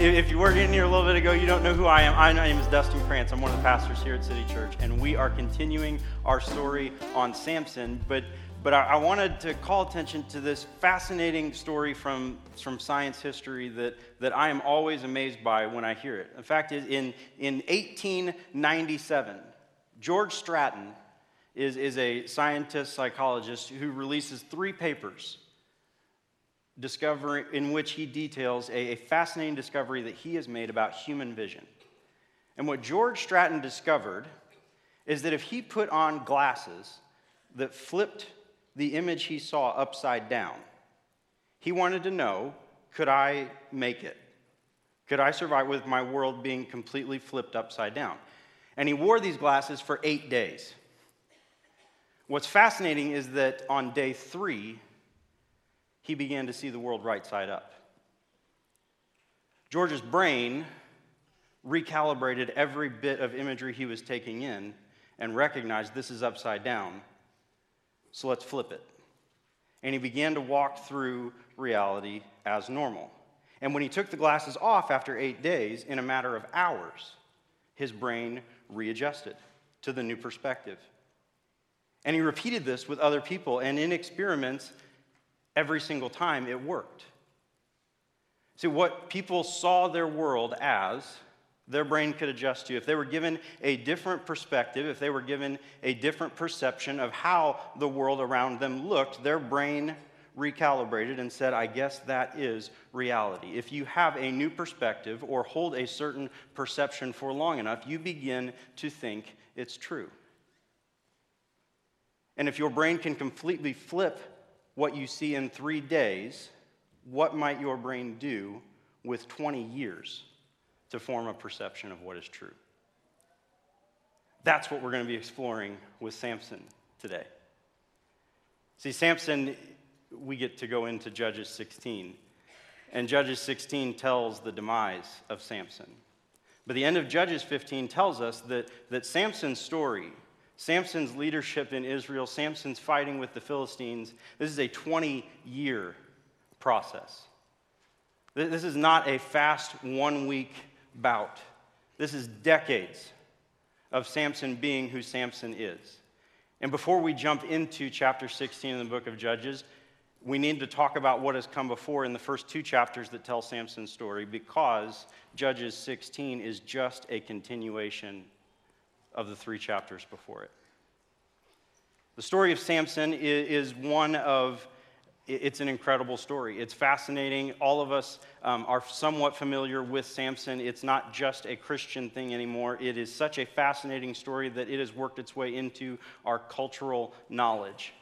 if you were in here a little bit ago, you don't know who I am. My name is Dustin Krantz. I'm one of the pastors here at City Church, and we are continuing our story on Samson. But but I, I, wanted to call attention to this fascinating story from, from science history that, that I am always amazed by when I hear it. In fact, in, in 1897, George Stratton is, is a scientist psychologist who releases three papers discovering, in which he details a, a fascinating discovery that he has made about human vision. And what George Stratton discovered is that if he put on glasses that flipped the image he saw upside down. He wanted to know could I make it? Could I survive with my world being completely flipped upside down? And he wore these glasses for eight days. What's fascinating is that on day three, he began to see the world right side up. George's brain recalibrated every bit of imagery he was taking in and recognized this is upside down. So let's flip it. And he began to walk through reality as normal. And when he took the glasses off after eight days, in a matter of hours, his brain readjusted to the new perspective. And he repeated this with other people, and in experiments, every single time it worked. See, what people saw their world as their brain could adjust to. If they were given a different perspective, if they were given a different perception of how the world around them looked, their brain recalibrated and said, I guess that is reality. If you have a new perspective or hold a certain perception for long enough, you begin to think it's true. And if your brain can completely flip what you see in three days, what might your brain do with 20 years? to form a perception of what is true. That's what we're going to be exploring with Samson today. See, Samson, we get to go into Judges 16. And Judges 16 tells the demise of Samson. But the end of Judges 15 tells us that, that Samson's story, Samson's leadership in Israel, Samson's fighting with the Philistines, this is a 20 year process. This is not a fast one week bout. This is decades of Samson being who Samson is. And before we jump into chapter 16 in the book of Judges, we need to talk about what has come before in the first two chapters that tell Samson's story because Judges 16 is just a continuation of the three chapters before it. The story of Samson is one of it's an incredible story. It's fascinating. All of us um, are somewhat familiar with Samson. It's not just a Christian thing anymore. It is such a fascinating story that it has worked its way into our cultural knowledge.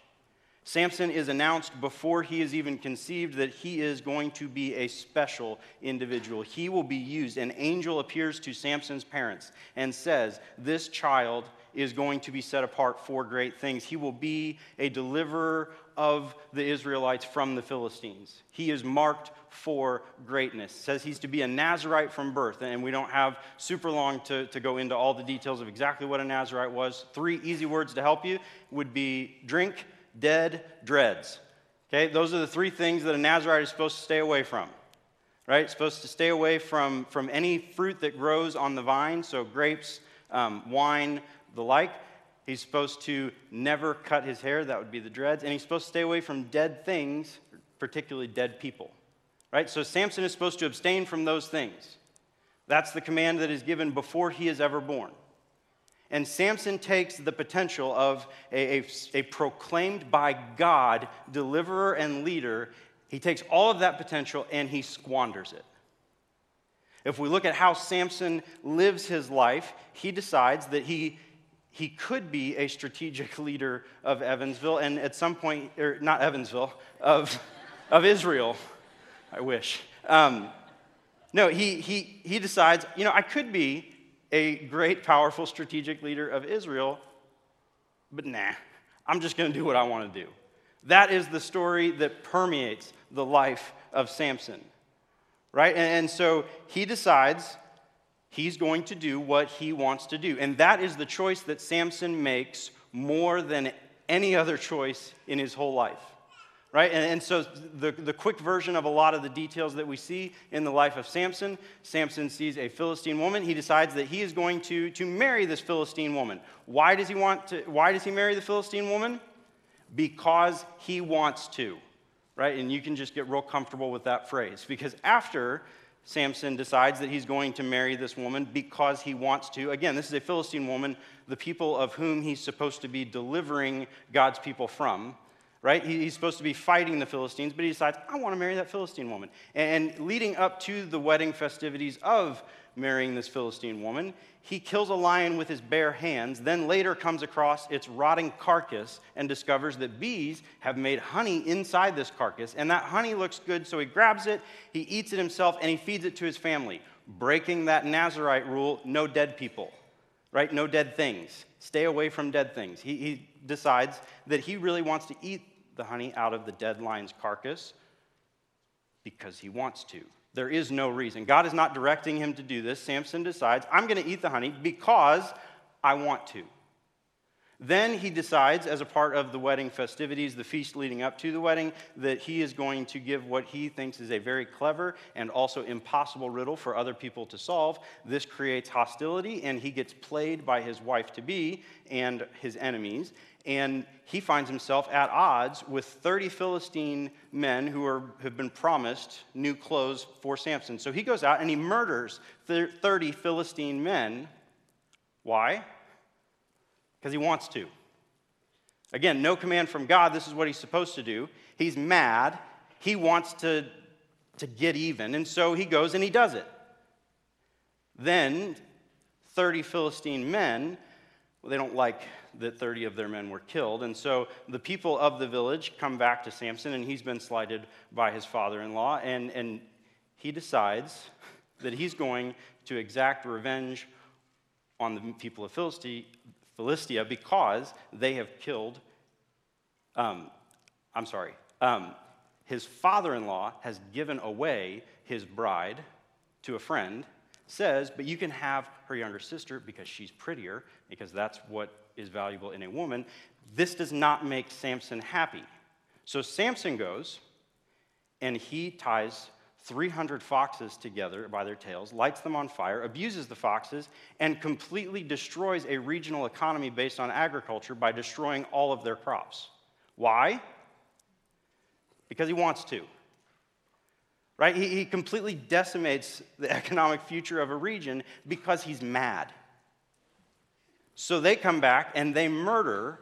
Samson is announced before he is even conceived that he is going to be a special individual. He will be used. An angel appears to Samson's parents and says, This child is going to be set apart for great things. He will be a deliverer of the Israelites from the Philistines. He is marked for greatness. It says he's to be a Nazarite from birth, and we don't have super long to, to go into all the details of exactly what a Nazarite was. Three easy words to help you would be drink, dead, dreads. Okay, those are the three things that a Nazarite is supposed to stay away from. Right? It's supposed to stay away from, from any fruit that grows on the vine, so grapes, um, wine, the like. He's supposed to never cut his hair, that would be the dreads, and he's supposed to stay away from dead things, particularly dead people. Right? So Samson is supposed to abstain from those things. That's the command that is given before he is ever born. And Samson takes the potential of a, a, a, proclaimed by God deliverer and leader, he takes all of that potential and he squanders it. If we look at how Samson lives his life, he decides that he he could be a strategic leader of Evansville and at some point, or not Evansville, of, of Israel. I wish. Um, no, he, he, he decides, you know, I could be a great, powerful, strategic leader of Israel, but nah, I'm just going to do what I want to do. That is the story that permeates the life of Samson, right? And, and so he decides He's going to do what he wants to do. And that is the choice that Samson makes more than any other choice in his whole life. Right? And, and, so the, the quick version of a lot of the details that we see in the life of Samson Samson sees a Philistine woman. He decides that he is going to, to marry this Philistine woman. Why does he want to, why does he marry the Philistine woman? Because he wants to, right? And you can just get real comfortable with that phrase. Because after Samson decides that he's going to marry this woman because he wants to. Again, this is a Philistine woman, the people of whom he's supposed to be delivering God's people from right? He's supposed to be fighting the Philistines, but he decides, I want to marry that Philistine woman. And leading up to the wedding festivities of marrying this Philistine woman, he kills a lion with his bare hands, then later comes across its rotting carcass and discovers that bees have made honey inside this carcass. And that honey looks good, so he grabs it, he eats it himself, and he feeds it to his family, breaking that Nazarite rule no dead people, right? No dead things. Stay away from dead things. He, he decides that he really wants to eat the honey out of the dead lion's carcass? Because he wants to. There is no reason. God is not directing him to do this. Samson decides, I'm going to eat the honey because I want to. Then he decides, as a part of the wedding festivities, the feast leading up to the wedding, that he is going to give what he thinks is a very clever and also impossible riddle for other people to solve. This creates hostility, and he gets played by his wife to be and his enemies and he finds himself at odds with 30 Philistine men who are, have been promised new clothes for Samson. So he goes out and he murders 30 Philistine men. Why? Because he wants to. Again, no command from God. This is what he's supposed to do. He's mad. He wants to, to get even. And so he goes and he does it. Then 30 Philistine men, well, they don't like that 30 of their men were killed. And so the people of the village come back to Samson, and he's been slighted by his father in law. And, and he decides that he's going to exact revenge on the people of Philistia, Philistia because they have killed. Um, I'm sorry. Um, his father in law has given away his bride to a friend, says, but you can have her younger sister because she's prettier, because that's what is valuable in a woman. This does not make Samson happy. So Samson goes and he ties 300 foxes together by their tails, lights them on fire, abuses the foxes, and completely destroys a regional economy based on agriculture by destroying all of their crops. Why? Because he wants to. Right? He, completely decimates the economic future of a region because he's mad. So they come back and they murder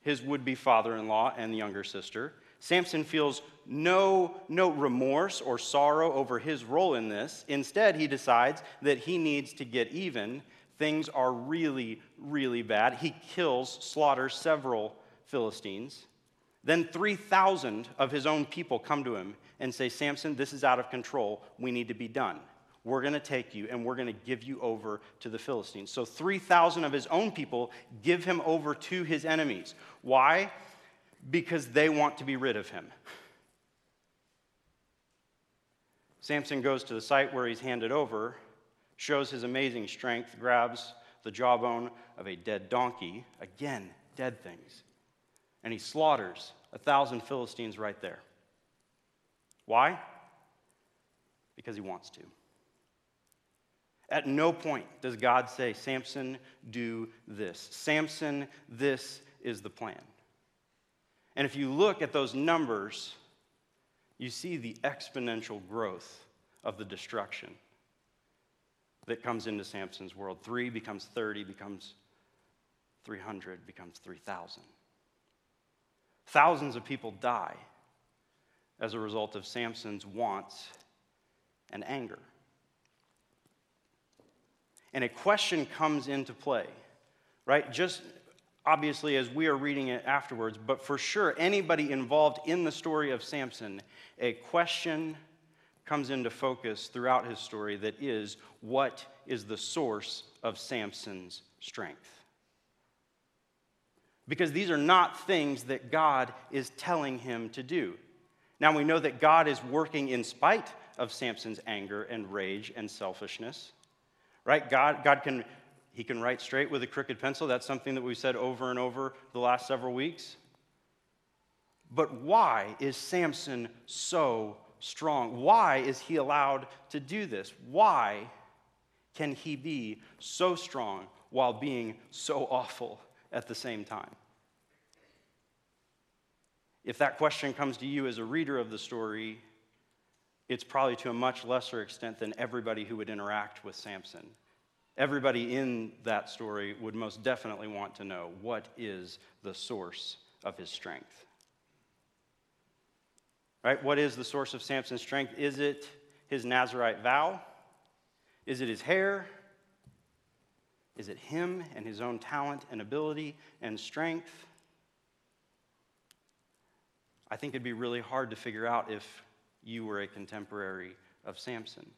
his would be father in law and younger sister. Samson feels no, no remorse or sorrow over his role in this. Instead, he decides that he needs to get even. Things are really, really bad. He kills, slaughters several Philistines. Then 3,000 of his own people come to him and say, Samson, this is out of control. We need to be done. We're going to take you and we're going to give you over to the Philistines. So 3,000 of his own people give him over to his enemies. Why? Because they want to be rid of him. Samson goes to the site where he's handed over, shows his amazing strength, grabs the jawbone of a dead donkey, again, dead things, and he slaughters a thousand Philistines right there. Why? Because he wants to. At no point does God say, Samson, do this. Samson, this is the plan. And if you look at those numbers, you see the exponential growth of the destruction that comes into Samson's world. Three becomes 30, becomes 300, becomes 3,000. Thousands of people die as a result of Samson's wants and anger. And a question comes into play, right? Just obviously as we are reading it afterwards, but for sure, anybody involved in the story of Samson, a question comes into focus throughout his story that is what is the source of Samson's strength? Because these are not things that God is telling him to do. Now we know that God is working in spite of Samson's anger and rage and selfishness right? God, God can, he can write straight with a crooked pencil. That's something that we've said over and over the last several weeks. But why is Samson so strong? Why is he allowed to do this? Why can he be so strong while being so awful at the same time? If that question comes to you as a reader of the story, it's probably to a much lesser extent than everybody who would interact with Samson. Everybody in that story would most definitely want to know what is the source of his strength. Right? What is the source of Samson's strength? Is it his Nazarite vow? Is it his hair? Is it him and his own talent and ability and strength? I think it'd be really hard to figure out if you were a contemporary of Samson.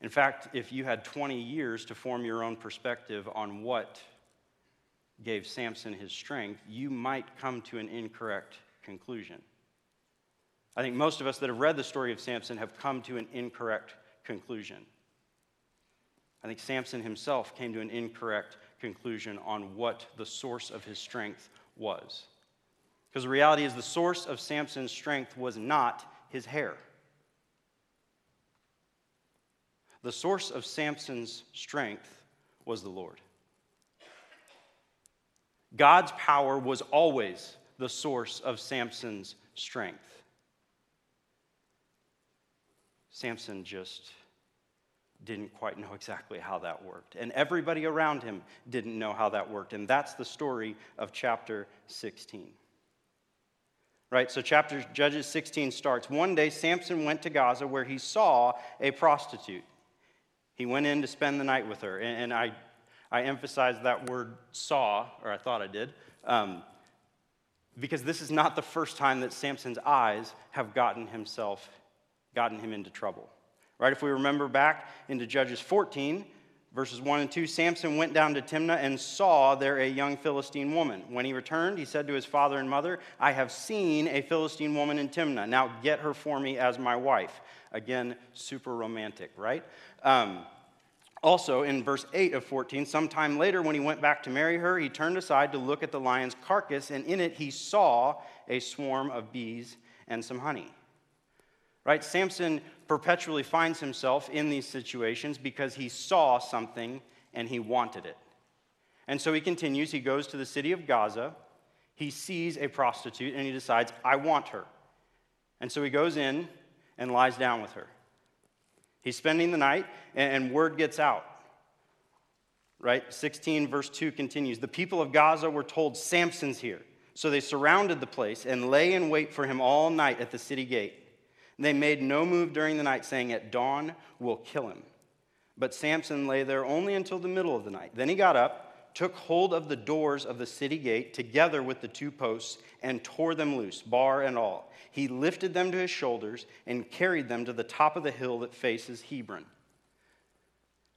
In fact, if you had 20 years to form your own perspective on what gave Samson his strength, you might come to an incorrect conclusion. I think most of us that have read the story of Samson have come to an incorrect conclusion. I think Samson himself came to an incorrect conclusion on what the source of his strength was. Because the reality is, the source of Samson's strength was not his hair. The source of Samson's strength was the Lord. God's power was always the source of Samson's strength. Samson just didn't quite know exactly how that worked. And everybody around him didn't know how that worked. And that's the story of chapter 16. Right? So chapter Judges 16 starts. One day Samson went to Gaza where he saw a prostitute. He went in to spend the night with her. And, and I, I emphasize that word saw, or I thought I did, um, because this is not the first time that Samson's eyes have gotten himself, gotten him into trouble. Right? If we remember back into Judges 14, verses 1 and 2, Samson went down to Timnah and saw there a young Philistine woman. When he returned, he said to his father and mother, I have seen a Philistine woman in Timnah. Now get her for me as my wife. Again, super romantic, right? Um, also, in verse 8 of 14, sometime later, when he went back to marry her, he turned aside to look at the lion's carcass, and in it he saw a swarm of bees and some honey. Right? Samson perpetually finds himself in these situations because he saw something and he wanted it. And so he continues, he goes to the city of Gaza, he sees a prostitute, and he decides, I want her. And so he goes in and lies down with her. He's spending the night, and word gets out. Right? 16, verse 2 continues The people of Gaza were told, Samson's here. So they surrounded the place and lay in wait for him all night at the city gate. They made no move during the night, saying, At dawn we'll kill him. But Samson lay there only until the middle of the night. Then he got up, took hold of the doors of the city gate, together with the two posts, and tore them loose, bar and all. He lifted them to his shoulders and carried them to the top of the hill that faces Hebron.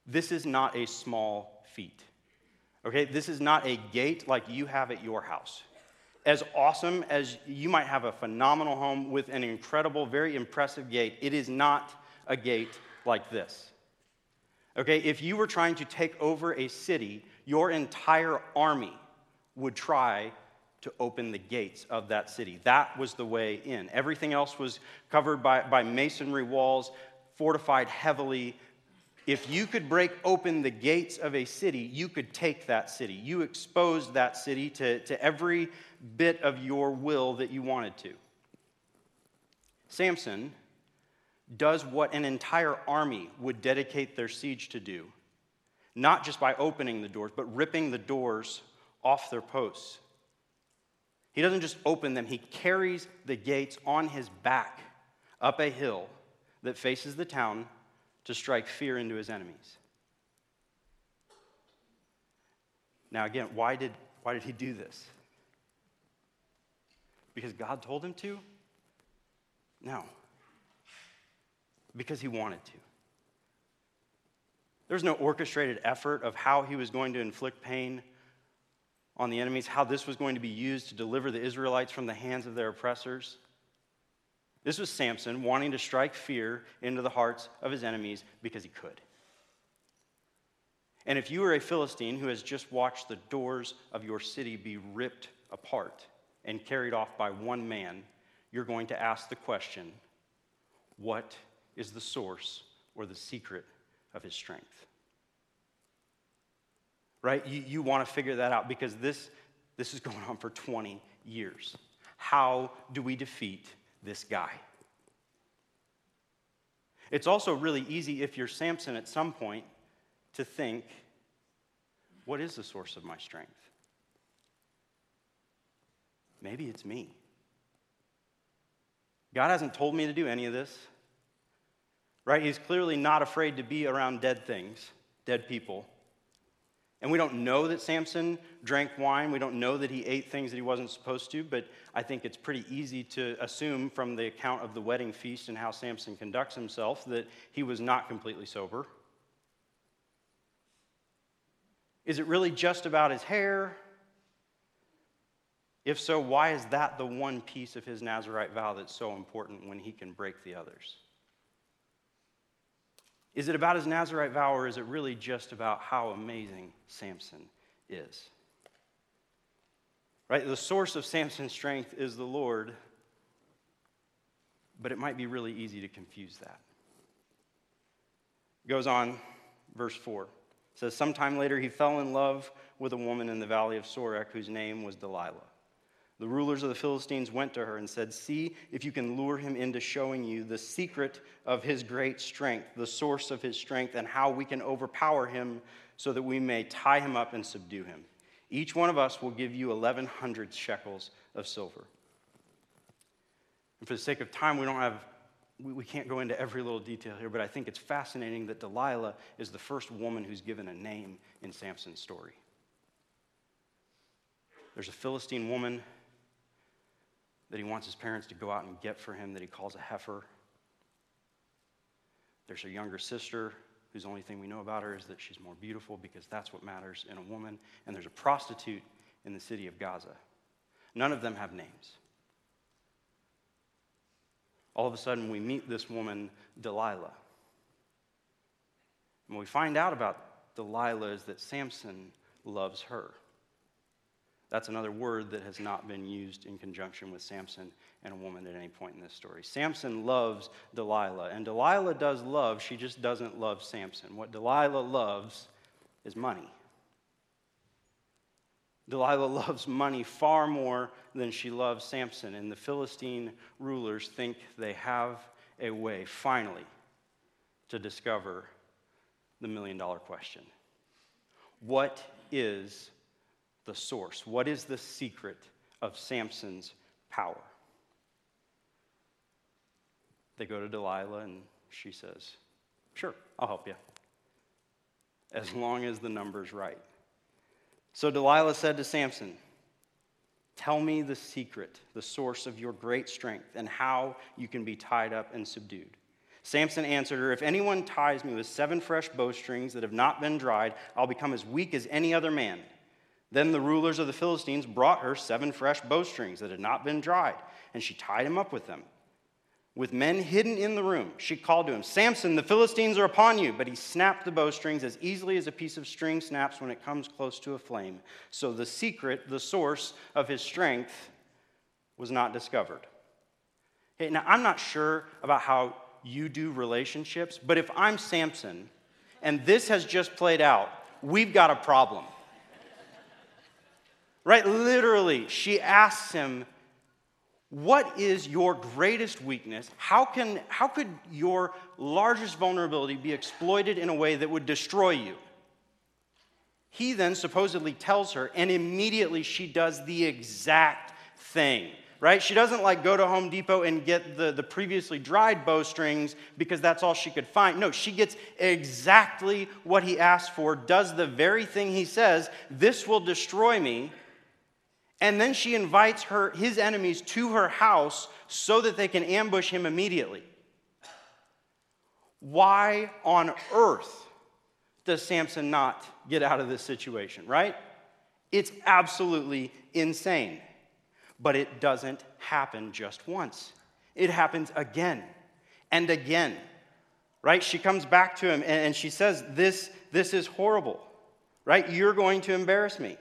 This is not a small feat. Okay, this is not a gate like you have at your house. As awesome as you might have a phenomenal home with an incredible, very impressive gate, it is not a gate like this. Okay, if you were trying to take over a city, your entire army would try to open the gates of that city. That was the way in. Everything else was covered by, by masonry walls, fortified heavily. If you could break open the gates of a city, you could take that city. You exposed that city to, to every bit of your will that you wanted to. Samson does what an entire army would dedicate their siege to do, not just by opening the doors, but ripping the doors off their posts. He doesn't just open them, he carries the gates on his back up a hill that faces the town to strike fear into his enemies. Now, again, why did, why did he do this? Because God told him to? No. Because he wanted to. There's no orchestrated effort of how he was going to inflict pain on the enemies, how this was going to be used to deliver the Israelites from the hands of their oppressors. This was Samson wanting to strike fear into the hearts of his enemies because he could. And if you are a Philistine who has just watched the doors of your city be ripped apart, and carried off by one man, you're going to ask the question what is the source or the secret of his strength? Right? You, you want to figure that out because this, this is going on for 20 years. How do we defeat this guy? It's also really easy if you're Samson at some point to think, what is the source of my strength? Maybe it's me. God hasn't told me to do any of this. Right? He's clearly not afraid to be around dead things, dead people. And we don't know that Samson drank wine. We don't know that he ate things that he wasn't supposed to, but I think it's pretty easy to assume from the account of the wedding feast and how Samson conducts himself that he was not completely sober. Is it really just about his hair? If so, why is that the one piece of his Nazarite vow that's so important when he can break the others? Is it about his Nazarite vow, or is it really just about how amazing Samson is? Right? The source of Samson's strength is the Lord, but it might be really easy to confuse that. It Goes on, verse 4. It says, Sometime later he fell in love with a woman in the valley of Sorek whose name was Delilah. The rulers of the Philistines went to her and said, See if you can lure him into showing you the secret of his great strength, the source of his strength, and how we can overpower him so that we may tie him up and subdue him. Each one of us will give you 1,100 shekels of silver. And for the sake of time, we don't have. We, can't go into every little detail here, but I think it's fascinating that Delilah is the first woman who's given a name in Samson's story. There's a Philistine woman that he wants his parents to go out and get for him that he calls a heifer. There's a younger sister whose only thing we know about her is that she's more beautiful because that's what matters in a woman. And there's a prostitute in the city of Gaza. None of them have names. All of a sudden, we meet this woman, Delilah. And what we find out about Delilah is that Samson loves her. That's another word that has not been used in conjunction with Samson and a woman at any point in this story. Samson loves Delilah, and Delilah does love, she just doesn't love Samson. What Delilah loves is money. Delilah loves money far more than she loves Samson, and the Philistine rulers think they have a way, finally, to discover the million dollar question What is the source? What is the secret of Samson's power? They go to Delilah, and she says, Sure, I'll help you, as long as the number's right. So Delilah said to Samson, Tell me the secret, the source of your great strength, and how you can be tied up and subdued. Samson answered her, If anyone ties me with seven fresh bowstrings that have not been dried, I'll become as weak as any other man. Then the rulers of the Philistines brought her seven fresh bowstrings that had not been dried, and she tied him up with them. With men hidden in the room, she called to him, Samson, the Philistines are upon you. But he snapped the bowstrings as easily as a piece of string snaps when it comes close to a flame. So the secret, the source of his strength, was not discovered. Hey, now, I'm not sure about how you do relationships, but if I'm Samson and this has just played out, we've got a problem. Right? Literally, she asks him, What is your greatest weakness? How, can, how could your largest vulnerability be exploited in a way that would destroy you? He then supposedly tells her, and immediately she does the exact thing right? She doesn't like go to Home Depot and get the, the previously dried bowstrings because that's all she could find. No, she gets exactly what he asked for, does the very thing he says, this will destroy me. And then she invites her, his enemies to her house so that they can ambush him immediately. Why on earth does Samson not get out of this situation, right? It's absolutely insane. But it doesn't happen just once, it happens again and again, right? She comes back to him and she says, This, this is horrible, right? You're going to embarrass me.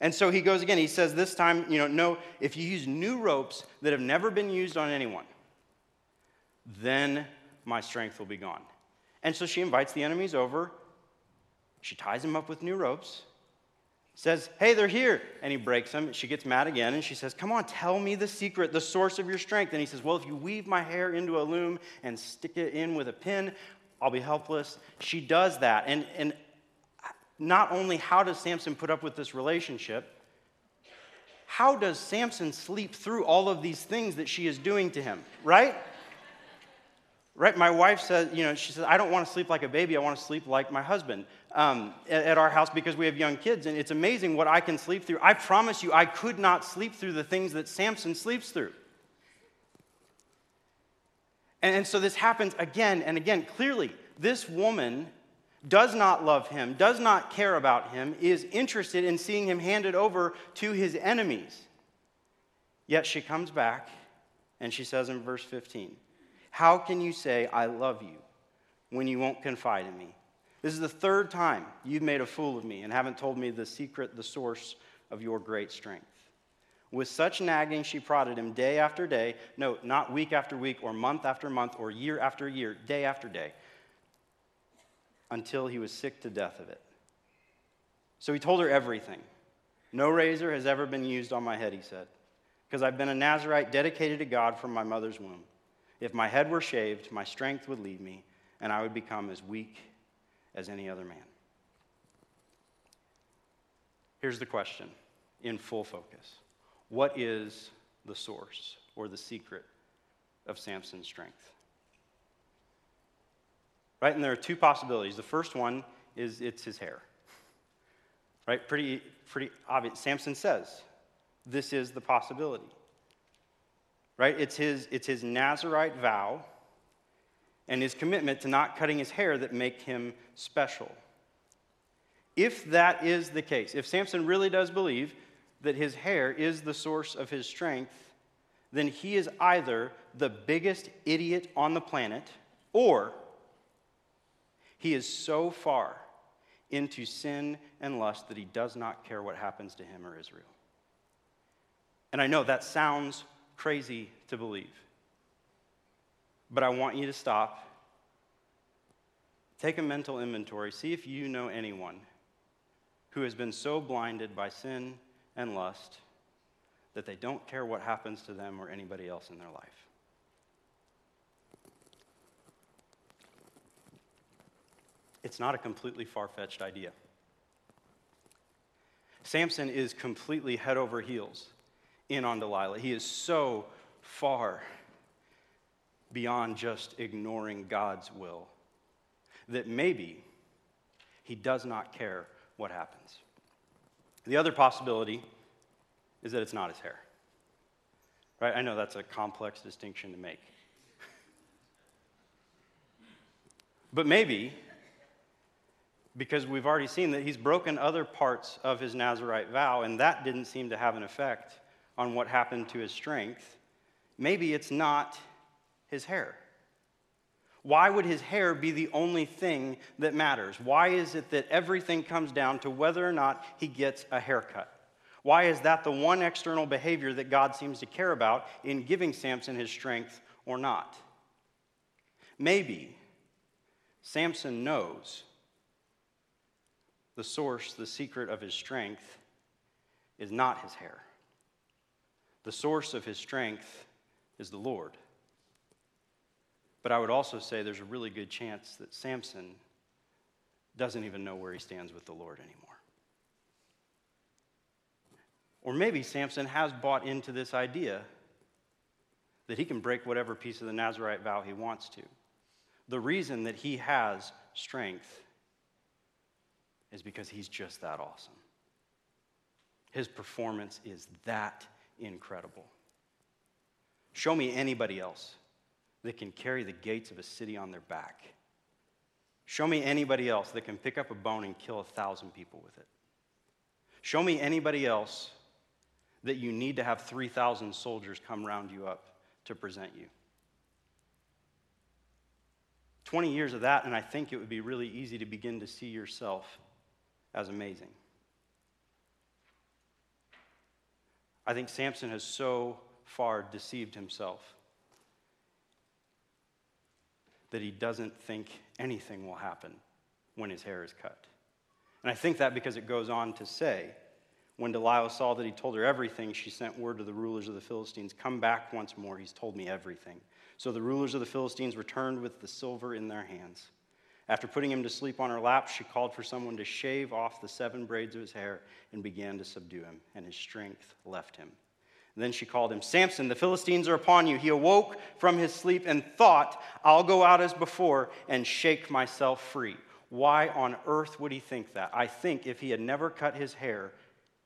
And so he goes again. He says, This time, you know, no, if you use new ropes that have never been used on anyone, then my strength will be gone. And so she invites the enemies over. She ties them up with new ropes, says, Hey, they're here. And he breaks them. She gets mad again and she says, Come on, tell me the secret, the source of your strength. And he says, Well, if you weave my hair into a loom and stick it in with a pin, I'll be helpless. She does that. And, and not only how does Samson put up with this relationship, how does Samson sleep through all of these things that she is doing to him, right? Right? My wife says, you know, she says, I don't want to sleep like a baby. I want to sleep like my husband um, at, at our house because we have young kids. And it's amazing what I can sleep through. I promise you, I could not sleep through the things that Samson sleeps through. And, and so this happens again and again. Clearly, this woman does not love him, does not care about him, is interested in seeing him handed over to his enemies. Yet she comes back and she says in verse 15, How can you say, I love you, when you won't confide in me? This is the third time you've made a fool of me and haven't told me the secret, the source of your great strength. With such nagging, she prodded him day after day. No, not week after week, or month after month, or year after year, day after day until he was sick to death of it. So he told her everything. No razor has ever been used on my head, he said, because I've been a Nazarite dedicated to God from my mother's womb. If my head were shaved, my strength would leave me, and I would become as weak as any other man. Here's the question in full focus What is the source or the secret of Samson's strength? Right? And there are two possibilities. The first one is it's his hair. Right? Pretty, pretty obvious. Samson says this is the possibility. Right? It's his, it's his Nazarite vow and his commitment to not cutting his hair that make him special. If that is the case, if Samson really does believe that his hair is the source of his strength, then he is either the biggest idiot on the planet or he is so far into sin and lust that he does not care what happens to him or Israel. And I know that sounds crazy to believe, but I want you to stop. Take a mental inventory. See if you know anyone who has been so blinded by sin and lust that they don't care what happens to them or anybody else in their life. It's not a completely far fetched idea. Samson is completely head over heels in on Delilah. He is so far beyond just ignoring God's will that maybe he does not care what happens. The other possibility is that it's not his hair. Right? I know that's a complex distinction to make. but maybe because we've already seen that he's broken other parts of his Nazarite vow, and that didn't seem to have an effect on what happened to his strength. Maybe it's not his hair. Why would his hair be the only thing that matters? Why is it that everything comes down to whether or not he gets a haircut? Why is that the one external behavior that God seems to care about in giving Samson his strength or not? Maybe Samson knows the source, the secret of his strength, is not his hair. The source of his strength is the Lord. But I would also say there's a really good chance that Samson doesn't even know where he stands with the Lord anymore. Or maybe Samson has bought into this idea that he can break whatever piece of the Nazarite vow he wants to. The reason that he has strength is because he's just that awesome. His performance is that incredible. Show me anybody else that can carry the gates of a city on their back. Show me anybody else that can pick up a bone and kill a thousand people with it. Show me anybody else that you need to have 3,000 soldiers come round you up to present you. 20 years of that, and I think it would be really easy to begin to see yourself as amazing. I think Samson has so far deceived himself that he doesn't think anything will happen when his hair is cut. And I think that because it goes on to say, when Delilah saw that he told her everything, she sent word to the rulers of the Philistines Come back once more, he's told me everything. So the rulers of the Philistines returned with the silver in their hands. After putting him to sleep on her lap, she called for someone to shave off the seven braids of his hair and began to subdue him, and his strength left him. And then she called him, Samson, the Philistines are upon you. He awoke from his sleep and thought, I'll go out as before and shake myself free. Why on earth would he think that? I think if he had never cut his hair,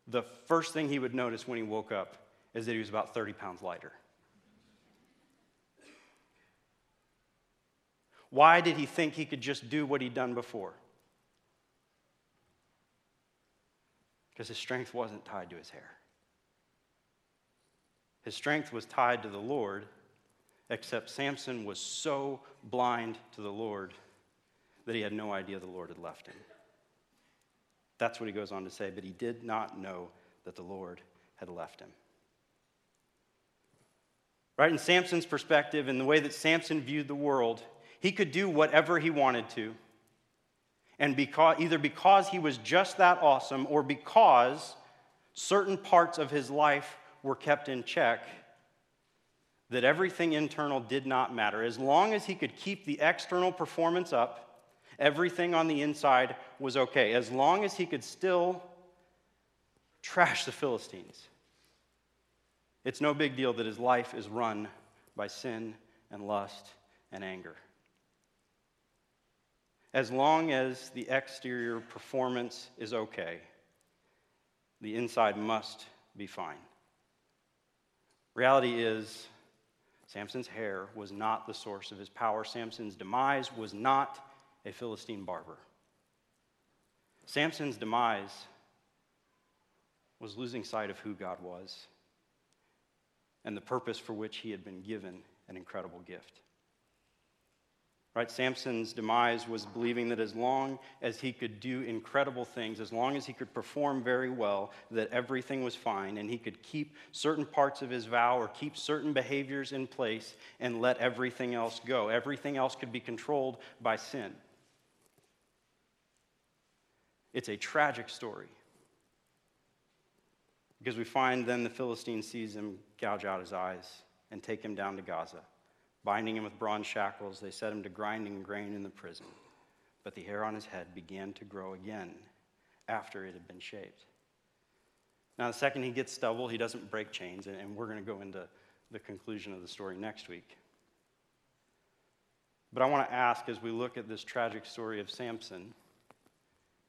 the first thing he would notice when he woke up is that he was about 30 pounds lighter. Why did he think he could just do what he'd done before? Because his strength wasn't tied to his hair. His strength was tied to the Lord, except Samson was so blind to the Lord that he had no idea the Lord had left him. That's what he goes on to say, but he did not know that the Lord had left him. Right? In Samson's perspective, in the way that Samson viewed the world, he could do whatever he wanted to. And because, either because he was just that awesome or because certain parts of his life were kept in check, that everything internal did not matter. As long as he could keep the external performance up, everything on the inside was okay. As long as he could still trash the Philistines. It's no big deal that his life is run by sin and lust and anger. As long as the exterior performance is okay, the inside must be fine. Reality is, Samson's hair was not the source of his power. Samson's demise was not a Philistine barber. Samson's demise was losing sight of who God was and the purpose for which he had been given an incredible gift. Right? Samson's demise was believing that as long as he could do incredible things, as long as he could perform very well, that everything was fine and he could keep certain parts of his vow or keep certain behaviors in place and let everything else go. Everything else could be controlled by sin. It's a tragic story. Because we find then the Philistine sees him gouge out his eyes and take him down to Gaza. Binding him with bronze shackles, they set him to grinding grain in the prison. But the hair on his head began to grow again after it had been shaved. Now, the second he gets stubble, he doesn't break chains, and we're going to go into the conclusion of the story next week. But I want to ask as we look at this tragic story of Samson,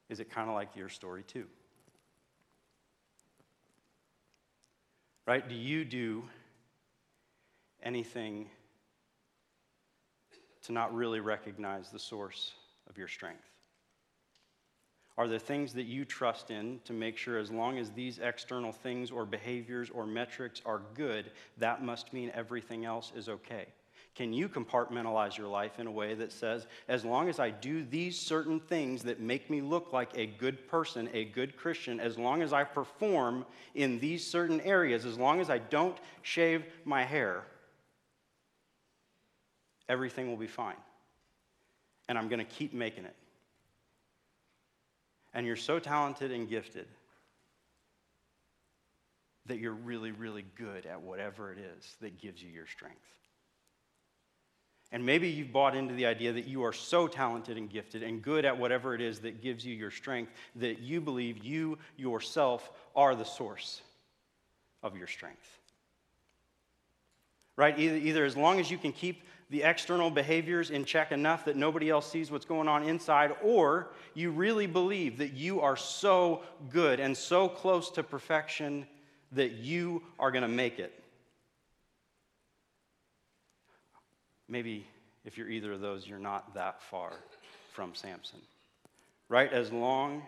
is it kind of like your story too? Right? Do you do anything to not really recognize the source of your strength? Are there things that you trust in to make sure, as long as these external things or behaviors or metrics are good, that must mean everything else is okay? Can you compartmentalize your life in a way that says, as long as I do these certain things that make me look like a good person, a good Christian, as long as I perform in these certain areas, as long as I don't shave my hair, everything will be fine. And I'm going to keep making it. And you're so talented and gifted that you're really, really good at whatever it is that gives you your strength. And maybe you've bought into the idea that you are so talented and gifted and good at whatever it is that gives you your strength that you believe you yourself are the source of your strength. Right? Either, either as long as you can keep the external behaviors in check enough that nobody else sees what's going on inside, or you really believe that you are so good and so close to perfection that you are going to make it. Maybe if you're either of those, you're not that far from Samson. Right? As long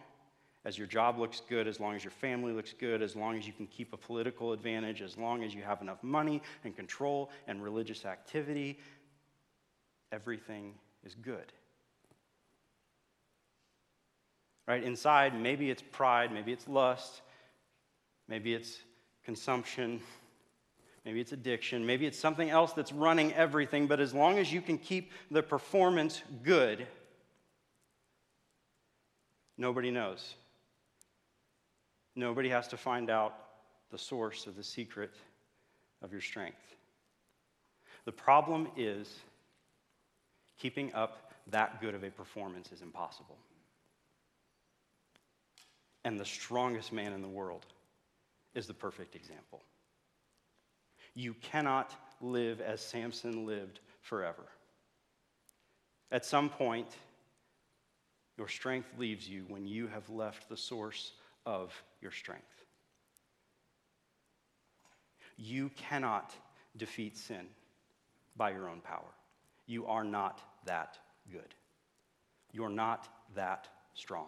as your job looks good, as long as your family looks good, as long as you can keep a political advantage, as long as you have enough money and control and religious activity, everything is good. Right? Inside, maybe it's pride, maybe it's lust, maybe it's consumption, maybe it's addiction, maybe it's something else that's running everything, but as long as you can keep the performance good, nobody knows. Nobody has to find out the source of the secret of your strength. The problem is keeping up that good of a performance is impossible. And the strongest man in the world is the perfect example. You cannot live as Samson lived forever. At some point, your strength leaves you when you have left the source of your strength. You cannot defeat sin by your own power. You are not that good. You're not that strong.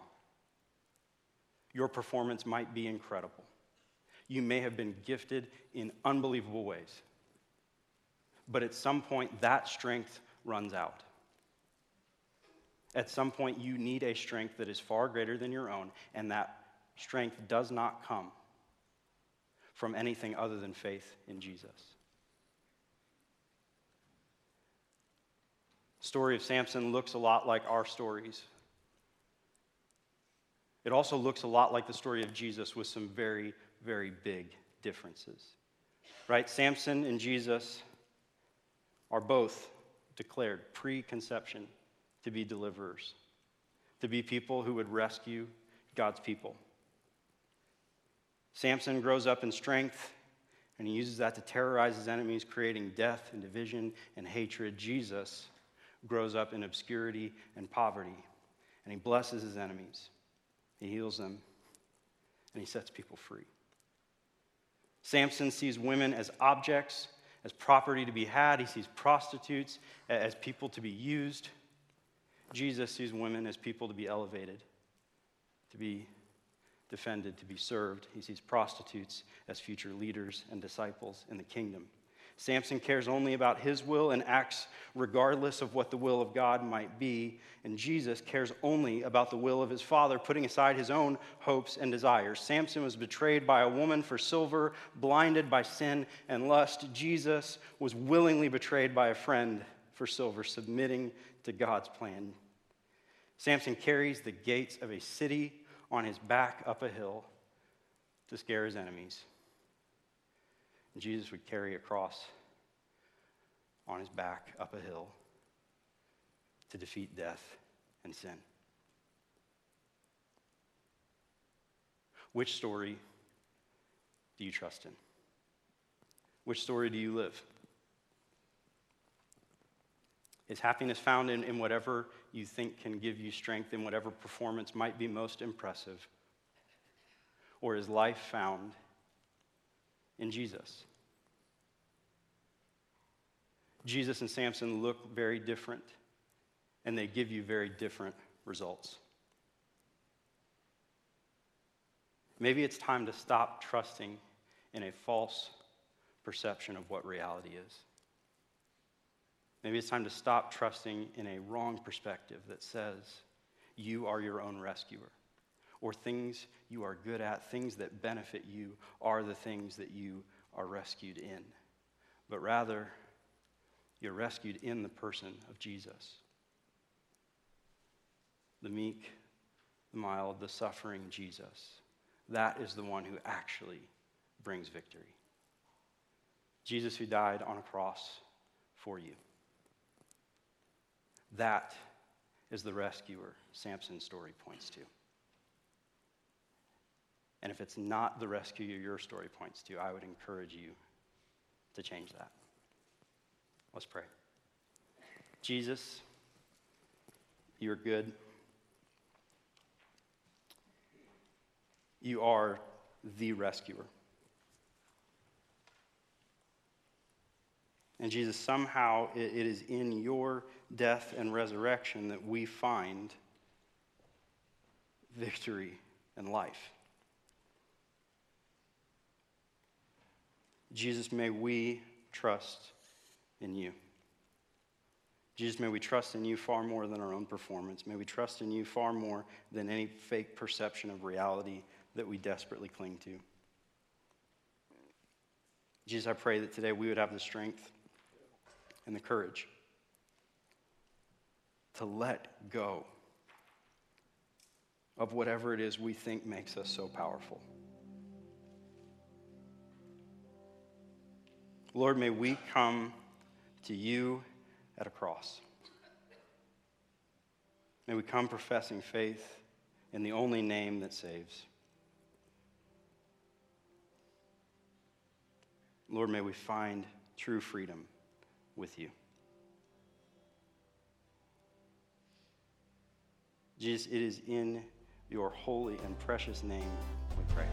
Your performance might be incredible. You may have been gifted in unbelievable ways. But at some point, that strength runs out. At some point, you need a strength that is far greater than your own, and that strength does not come from anything other than faith in Jesus. Story of Samson looks a lot like our stories. It also looks a lot like the story of Jesus with some very, very big differences. Right? Samson and Jesus are both declared pre conception to be deliverers, to be people who would rescue God's people. Samson grows up in strength and he uses that to terrorize his enemies, creating death and division and hatred. Jesus grows up in obscurity and poverty, and he blesses his enemies, he heals them, and he sets people free. Samson sees women as objects, as property to be had. He sees prostitutes as people to be used. Jesus sees women as people to be elevated, to be defended, to be served. He sees prostitutes as future leaders and disciples in the kingdom. Samson cares only about his will and acts regardless of what the will of God might be. And Jesus cares only about the will of his Father, putting aside his own hopes and desires. Samson was betrayed by a woman for silver, blinded by sin and lust. Jesus was willingly betrayed by a friend for silver, submitting to God's plan. Samson carries the gates of a city on his back up a hill to scare his enemies. Jesus would carry a cross on his back up a hill to defeat death and sin. Which story do you trust in? Which story do you live? Is happiness found in, in whatever you think can give you strength, in whatever performance might be most impressive? Or is life found in Jesus? Jesus and Samson look very different, and they give you very different results. Maybe it's time to stop trusting in a false perception of what reality is. Maybe it's time to stop trusting in a wrong perspective that says you are your own rescuer, or things you are good at, things that benefit you, are the things that you are rescued in. But rather, you're rescued in the person of Jesus. The meek, the mild, the suffering Jesus. That is the one who actually brings victory. Jesus, who died on a cross for you. That is the rescuer Samson's story points to. And if it's not the rescuer your story points to, I would encourage you to change that. Let's pray. Jesus, you're good. You are the rescuer. And Jesus, somehow it is in your death and resurrection that we find victory and life. Jesus, may we trust in you. Jesus, may we trust in you far more than our own performance. May we trust in you far more than any fake perception of reality that we desperately cling to. Jesus, I pray that today we would have the strength and the courage to let go of whatever it is we think makes us so powerful. Lord, may we come to you at a cross. May we come professing faith in the only name that saves. Lord, may we find true freedom with you. Jesus, it is in your holy and precious name we pray.